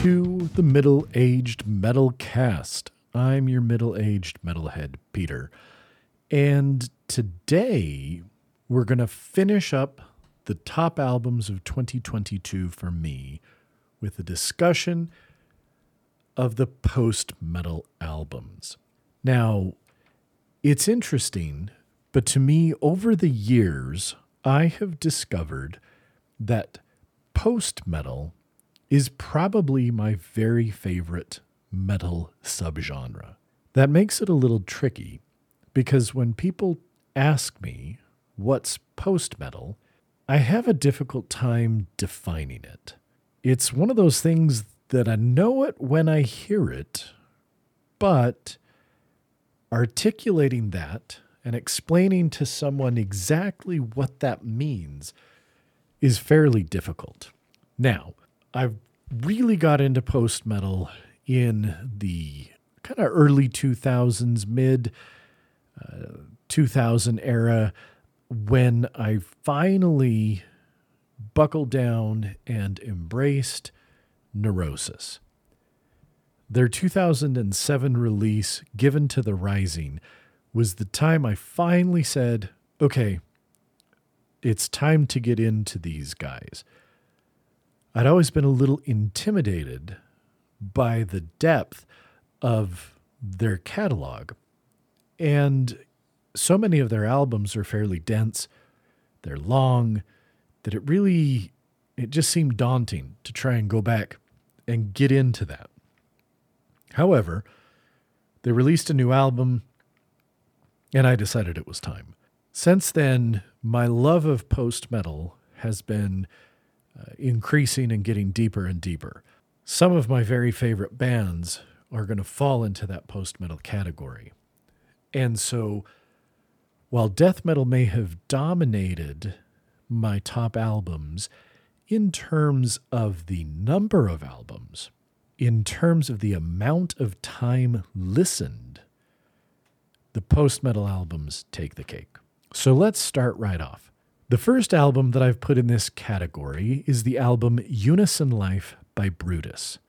to the Middle Aged Metal Cast. I'm your middle aged metalhead, Peter. And today we're going to finish up the top albums of 2022 for me with a discussion of the post metal albums. Now, it's interesting, but to me, over the years, I have discovered that post metal is probably my very favorite metal subgenre. That makes it a little tricky because when people ask me what's post metal, I have a difficult time defining it. It's one of those things that I know it when I hear it, but articulating that and explaining to someone exactly what that means is fairly difficult. Now, I've really got into post metal in the kind of early 2000s, mid uh, 2000 era when I finally buckled down and embraced Neurosis. Their 2007 release, Given to the Rising, was the time I finally said, okay, it's time to get into these guys. I'd always been a little intimidated by the depth of their catalog. And so many of their albums are fairly dense, they're long, that it really it just seemed daunting to try and go back and get into that. However, they released a new album and I decided it was time. Since then, my love of post metal has been uh, increasing and getting deeper and deeper. Some of my very favorite bands are going to fall into that post metal category. And so, while death metal may have dominated my top albums in terms of the number of albums, in terms of the amount of time listened, the post metal albums take the cake. So let's start right off. The first album that I've put in this category is the album Unison Life by Brutus.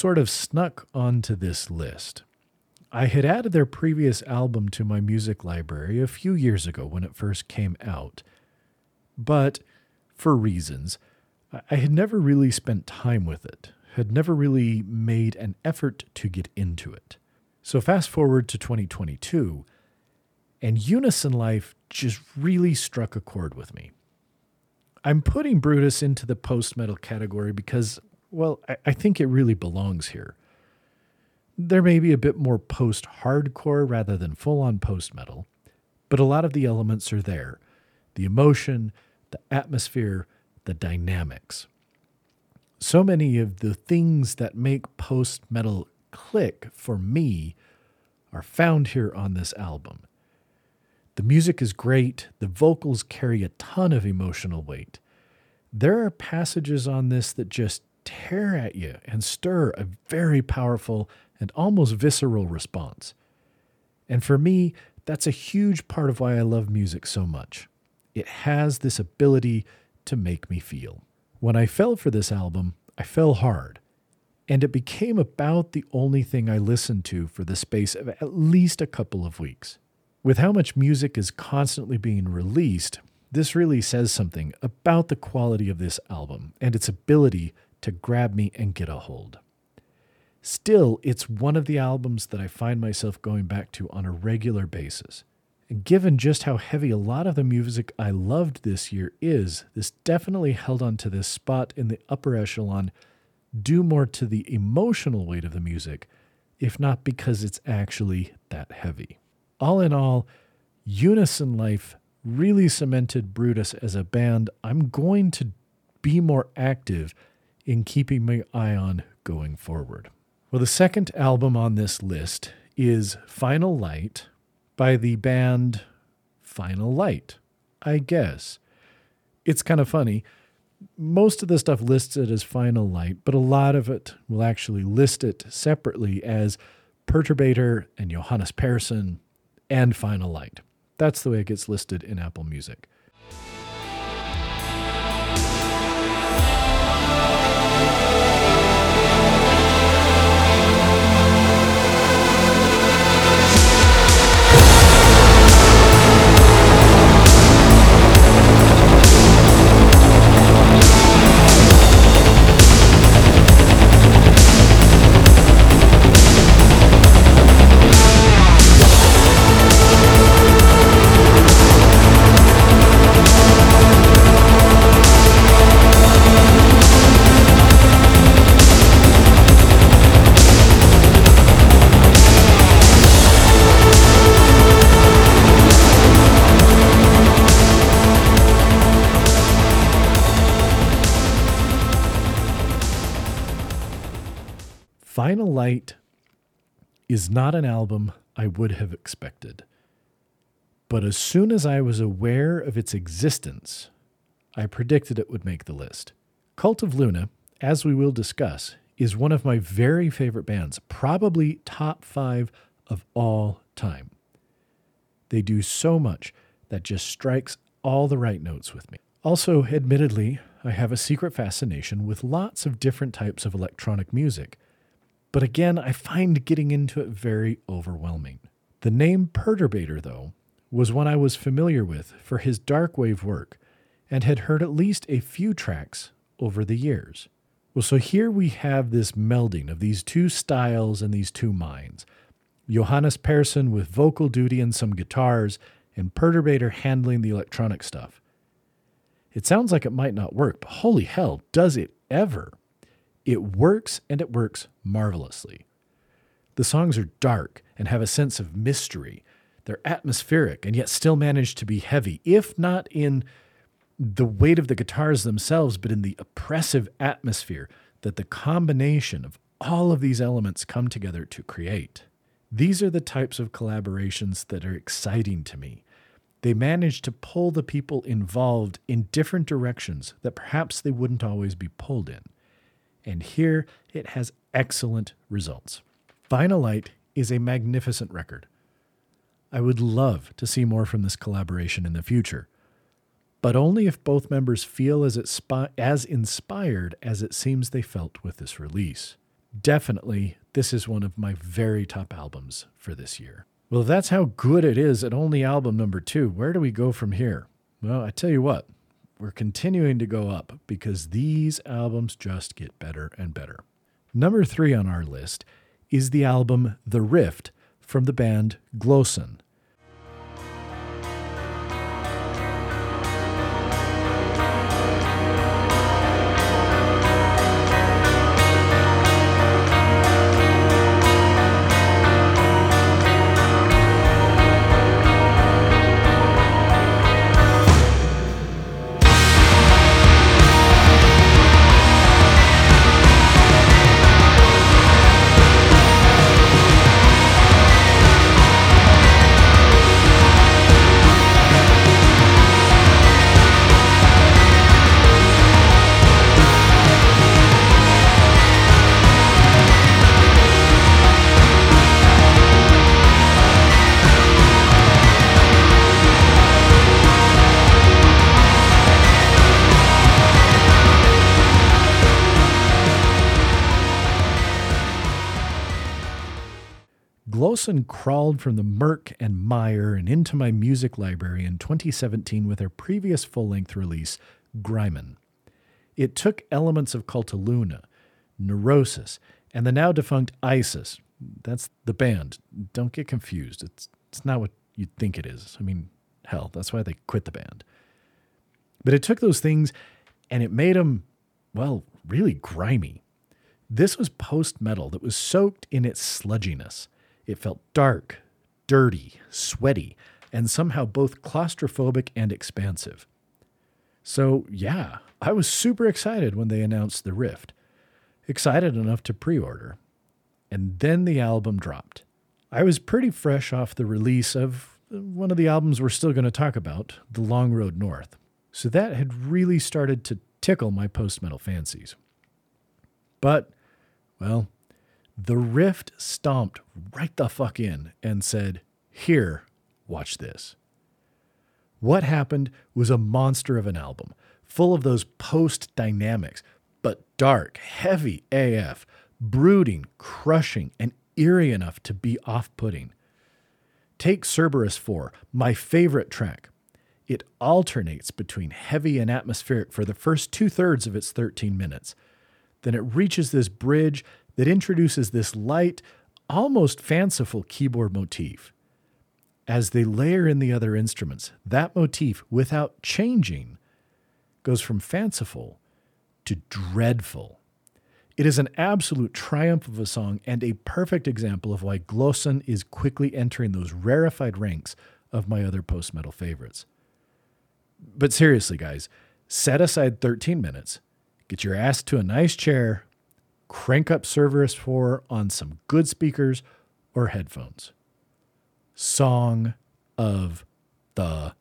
Sort of snuck onto this list. I had added their previous album to my music library a few years ago when it first came out, but for reasons, I had never really spent time with it, had never really made an effort to get into it. So, fast forward to 2022, and Unison Life just really struck a chord with me. I'm putting Brutus into the post metal category because well, I, I think it really belongs here. There may be a bit more post hardcore rather than full on post metal, but a lot of the elements are there the emotion, the atmosphere, the dynamics. So many of the things that make post metal click for me are found here on this album. The music is great, the vocals carry a ton of emotional weight. There are passages on this that just tear at you and stir a very powerful and almost visceral response. And for me, that's a huge part of why I love music so much. It has this ability to make me feel. When I fell for this album, I fell hard. And it became about the only thing I listened to for the space of at least a couple of weeks. With how much music is constantly being released, this really says something about the quality of this album and its ability to grab me and get a hold. Still, it's one of the albums that I find myself going back to on a regular basis. And given just how heavy a lot of the music I loved this year is, this definitely held on to this spot in the upper echelon due more to the emotional weight of the music, if not because it's actually that heavy. All in all, Unison Life really cemented Brutus as a band I'm going to be more active in keeping my eye on going forward. Well, the second album on this list is Final Light by the band Final Light, I guess. It's kind of funny. Most of the stuff lists it as Final Light, but a lot of it will actually list it separately as Perturbator and Johannes Persson and Final Light. That's the way it gets listed in Apple Music. Final Light is not an album I would have expected. But as soon as I was aware of its existence, I predicted it would make the list. Cult of Luna, as we will discuss, is one of my very favorite bands, probably top five of all time. They do so much that just strikes all the right notes with me. Also, admittedly, I have a secret fascination with lots of different types of electronic music. But again, I find getting into it very overwhelming. The name Perturbator, though, was one I was familiar with for his dark wave work and had heard at least a few tracks over the years. Well, so here we have this melding of these two styles and these two minds. Johannes Persson with vocal duty and some guitars, and Perturbator handling the electronic stuff. It sounds like it might not work, but holy hell, does it ever! It works and it works marvelously. The songs are dark and have a sense of mystery. They're atmospheric and yet still manage to be heavy, if not in the weight of the guitars themselves, but in the oppressive atmosphere that the combination of all of these elements come together to create. These are the types of collaborations that are exciting to me. They manage to pull the people involved in different directions that perhaps they wouldn't always be pulled in and here it has excellent results. Light is a magnificent record. I would love to see more from this collaboration in the future, but only if both members feel as, as inspired as it seems they felt with this release. Definitely, this is one of my very top albums for this year. Well, if that's how good it is at only album number two, where do we go from here? Well, I tell you what, we're continuing to go up because these albums just get better and better. Number three on our list is the album The Rift from the band Glosson. Glosson crawled from the Merc and Meyer and into my music library in 2017 with their previous full length release, Grymen. It took elements of Cult of Luna, Neurosis, and the now defunct Isis. That's the band. Don't get confused. It's, it's not what you'd think it is. I mean, hell, that's why they quit the band. But it took those things and it made them, well, really grimy. This was post metal that was soaked in its sludginess. It felt dark, dirty, sweaty, and somehow both claustrophobic and expansive. So, yeah, I was super excited when they announced the Rift. Excited enough to pre order. And then the album dropped. I was pretty fresh off the release of uh, one of the albums we're still going to talk about, The Long Road North. So that had really started to tickle my post metal fancies. But, well, the Rift stomped right the fuck in and said, Here, watch this. What happened was a monster of an album, full of those post dynamics, but dark, heavy AF, brooding, crushing, and eerie enough to be off putting. Take Cerberus 4, my favorite track. It alternates between heavy and atmospheric for the first two thirds of its 13 minutes. Then it reaches this bridge that introduces this light, almost fanciful keyboard motif. As they layer in the other instruments, that motif, without changing, goes from fanciful to dreadful. It is an absolute triumph of a song and a perfect example of why Glösen is quickly entering those rarefied ranks of my other post metal favorites. But seriously, guys, set aside 13 minutes, get your ass to a nice chair, crank up Cerberus 4 on some good speakers or headphones. Song of the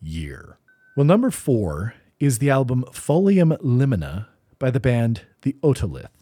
Year. Well, number four is the album Folium Limina by the band The Otolith.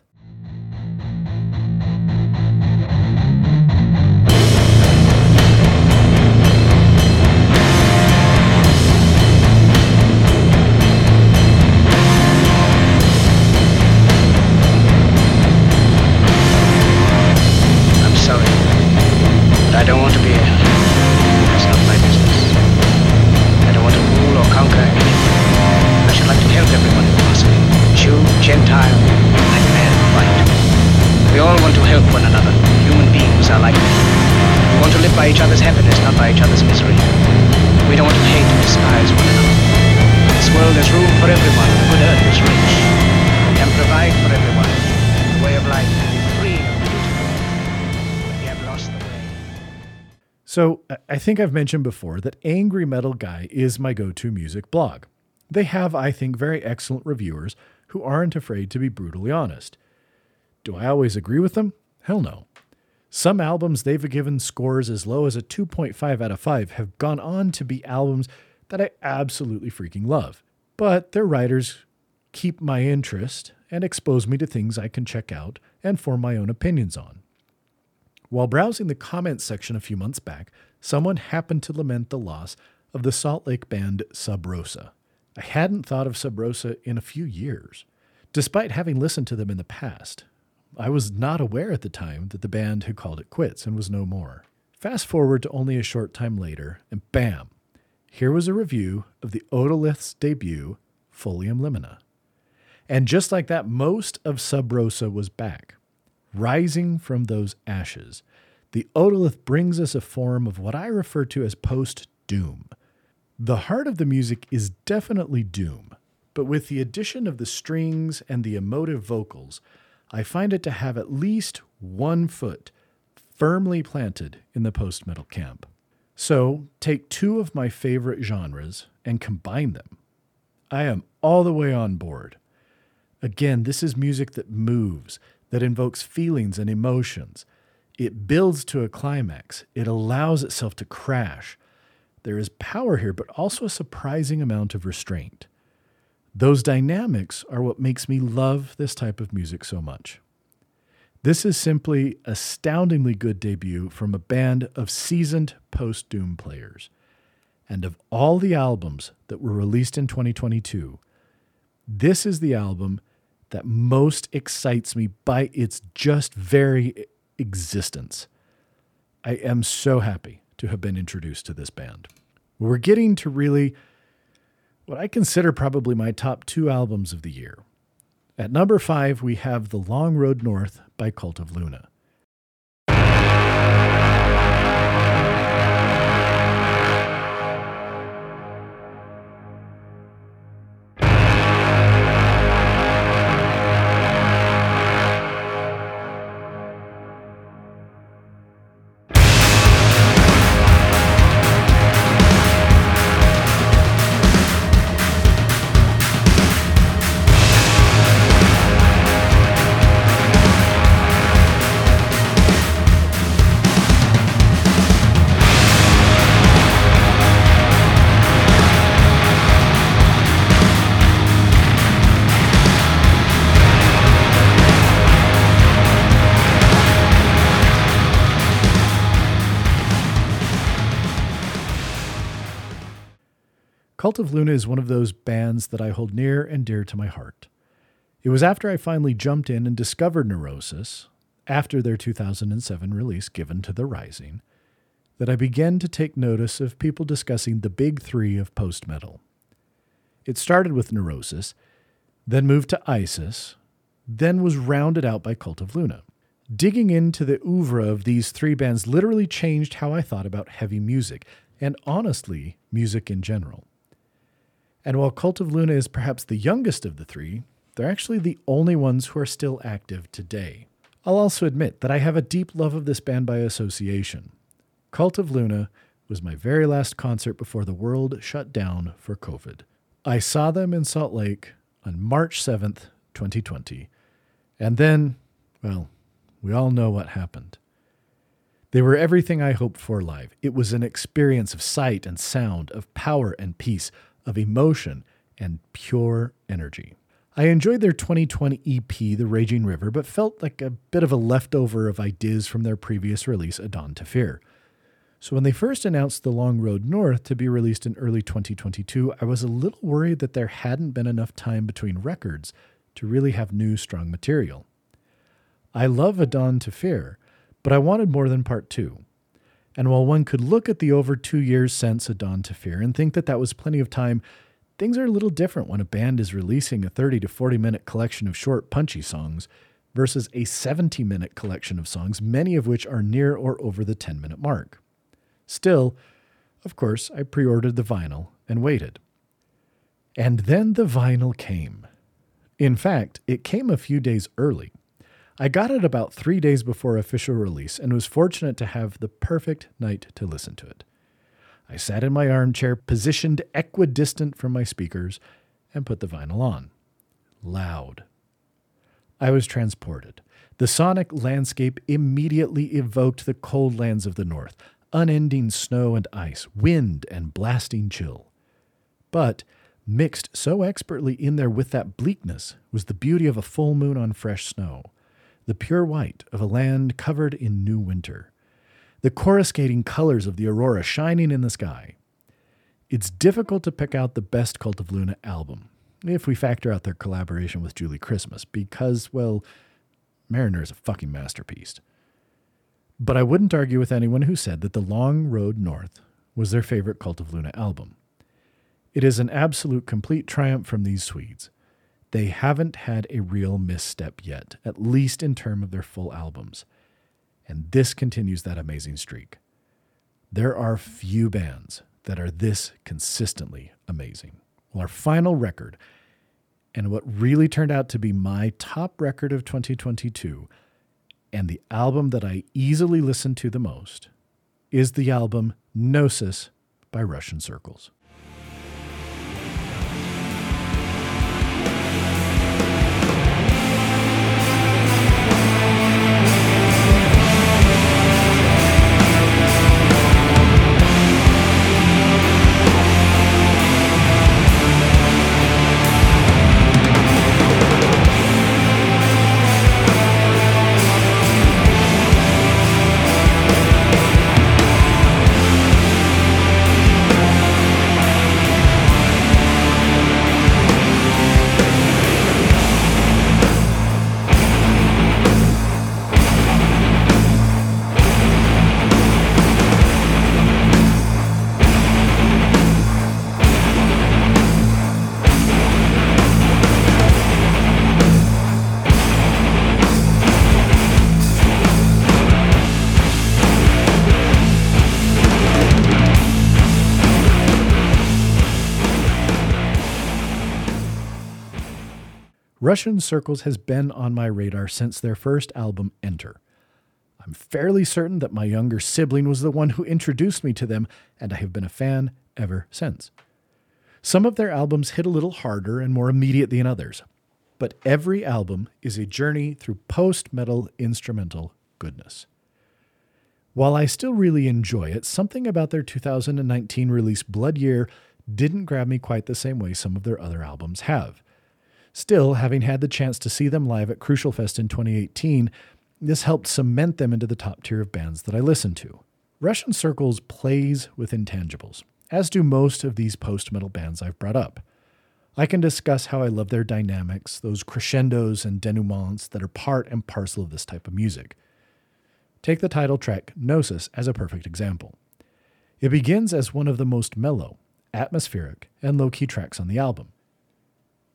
So, I- think I've mentioned before that Angry Metal Guy is my go to music blog. They have, I think, very excellent reviewers who aren't afraid to be brutally honest. Do I always agree with them? Hell no. Some albums they've given scores as low as a 2.5 out of 5 have gone on to be albums that I absolutely freaking love. But their writers keep my interest and expose me to things I can check out and form my own opinions on. While browsing the comments section a few months back, someone happened to lament the loss of the Salt Lake band Sub Rosa. I hadn't thought of Sub Rosa in a few years, despite having listened to them in the past. I was not aware at the time that the band had called it quits and was no more. Fast forward to only a short time later, and bam, here was a review of the Otolith's debut, Folium Limina. And just like that, most of Sub Rosa was back. Rising from those ashes, the Otolith brings us a form of what I refer to as post doom. The heart of the music is definitely doom, but with the addition of the strings and the emotive vocals, I find it to have at least one foot firmly planted in the post metal camp. So take two of my favorite genres and combine them. I am all the way on board. Again, this is music that moves, that invokes feelings and emotions. It builds to a climax, it allows itself to crash. There is power here, but also a surprising amount of restraint. Those dynamics are what makes me love this type of music so much. This is simply astoundingly good debut from a band of seasoned post doom players. And of all the albums that were released in 2022, this is the album that most excites me by its just very existence. I am so happy to have been introduced to this band. We're getting to really what I consider probably my top two albums of the year. At number five, we have The Long Road North by Cult of Luna. Cult of Luna is one of those bands that I hold near and dear to my heart. It was after I finally jumped in and discovered Neurosis, after their 2007 release, Given to the Rising, that I began to take notice of people discussing the big three of post metal. It started with Neurosis, then moved to Isis, then was rounded out by Cult of Luna. Digging into the oeuvre of these three bands literally changed how I thought about heavy music, and honestly, music in general. And while Cult of Luna is perhaps the youngest of the three, they're actually the only ones who are still active today. I'll also admit that I have a deep love of this band by association. Cult of Luna was my very last concert before the world shut down for COVID. I saw them in Salt Lake on March 7th, 2020. And then, well, we all know what happened. They were everything I hoped for live. It was an experience of sight and sound, of power and peace, of emotion and pure energy. I enjoyed their 2020 EP, The Raging River, but felt like a bit of a leftover of ideas from their previous release, A Dawn to Fear. So when they first announced The Long Road North to be released in early 2022, I was a little worried that there hadn't been enough time between records to really have new, strong material. I love A Dawn to Fear, but I wanted more than part two. And while one could look at the over two years since A Dawn to Fear and think that that was plenty of time, things are a little different when a band is releasing a 30 to 40 minute collection of short, punchy songs versus a 70 minute collection of songs, many of which are near or over the 10 minute mark. Still, of course, I pre ordered the vinyl and waited. And then the vinyl came. In fact, it came a few days early. I got it about three days before official release and was fortunate to have the perfect night to listen to it. I sat in my armchair, positioned equidistant from my speakers, and put the vinyl on. Loud. I was transported. The sonic landscape immediately evoked the cold lands of the north, unending snow and ice, wind and blasting chill. But mixed so expertly in there with that bleakness was the beauty of a full moon on fresh snow, the pure white of a land covered in new winter, the coruscating colors of the aurora shining in the sky. It's difficult to pick out the best Cult of Luna album, if we factor out their collaboration with Julie Christmas, because, well, Mariner is a fucking masterpiece. But I wouldn't argue with anyone who said that The Long Road North was their favorite Cult of Luna album. It is an absolute complete triumph from these Swedes. They haven't had a real misstep yet, at least in terms of their full albums. And this continues that amazing streak. There are few bands that are this consistently amazing. Well, our final record, and what really turned out to be my top record of 2022, and the album that I easily listen to the most is the album Gnosis by Russian Circles. Russian Circles has been on my radar since their first album, Enter. I'm fairly certain that my younger sibling was the one who introduced me to them, and I have been a fan ever since. Some of their albums hit a little harder and more immediate than others, but every album is a journey through post metal instrumental goodness. While I still really enjoy it, something about their 2019 release Blood Year didn't grab me quite the same way some of their other albums have. Still, having had the chance to see them live at Crucial Fest in 2018, this helped cement them into the top tier of bands that I listen to. Russian Circles plays with intangibles, as do most of these post metal bands I've brought up. I can discuss how I love their dynamics, those crescendos and denouements that are part and parcel of this type of music. Take the title track, Gnosis, as a perfect example. It begins as one of the most mellow, atmospheric, and low key tracks on the album.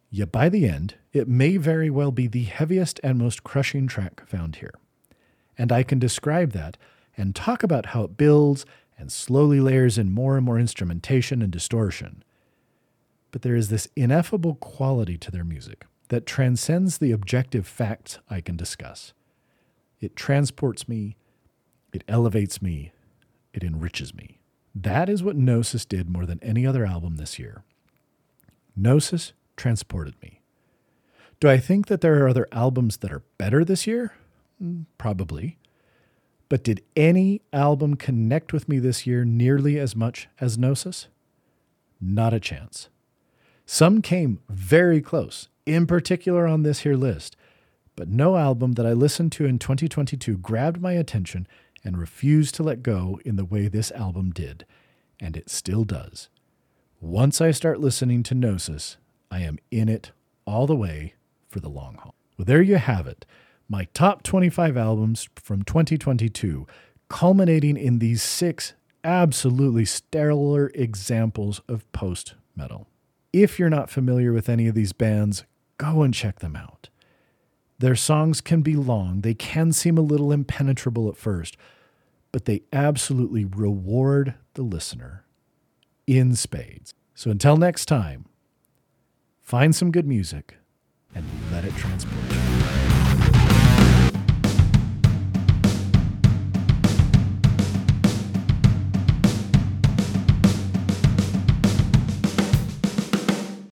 Yet by the end, it may very well be the heaviest and most crushing track found here. And I can describe that and talk about how it builds and slowly layers in more and more instrumentation and distortion. But there is this ineffable quality to their music that transcends the objective facts I can discuss. It transports me, it elevates me, it enriches me. That is what Gnosis did more than any other album this year. Gnosis transported me. Do I think that there are other albums that are better this year? Mm, probably. But did any album connect with me this year nearly as much as Gnosis? Not a chance. Some came very close, in particular on this here list, but no album that I listened to in 2022 grabbed my attention and refused to let go in the way this album did, and it still does. Once I start listening to Gnosis, I am in it all the way for the long haul. Well, there you have it my top 25 albums from 2022, culminating in these six absolutely stellar examples of post metal. If you're not familiar with any of these bands, go and check them out. Their songs can be long, they can seem a little impenetrable at first, but they absolutely reward the listener in spades. So until next time, find some good music and let it transport you.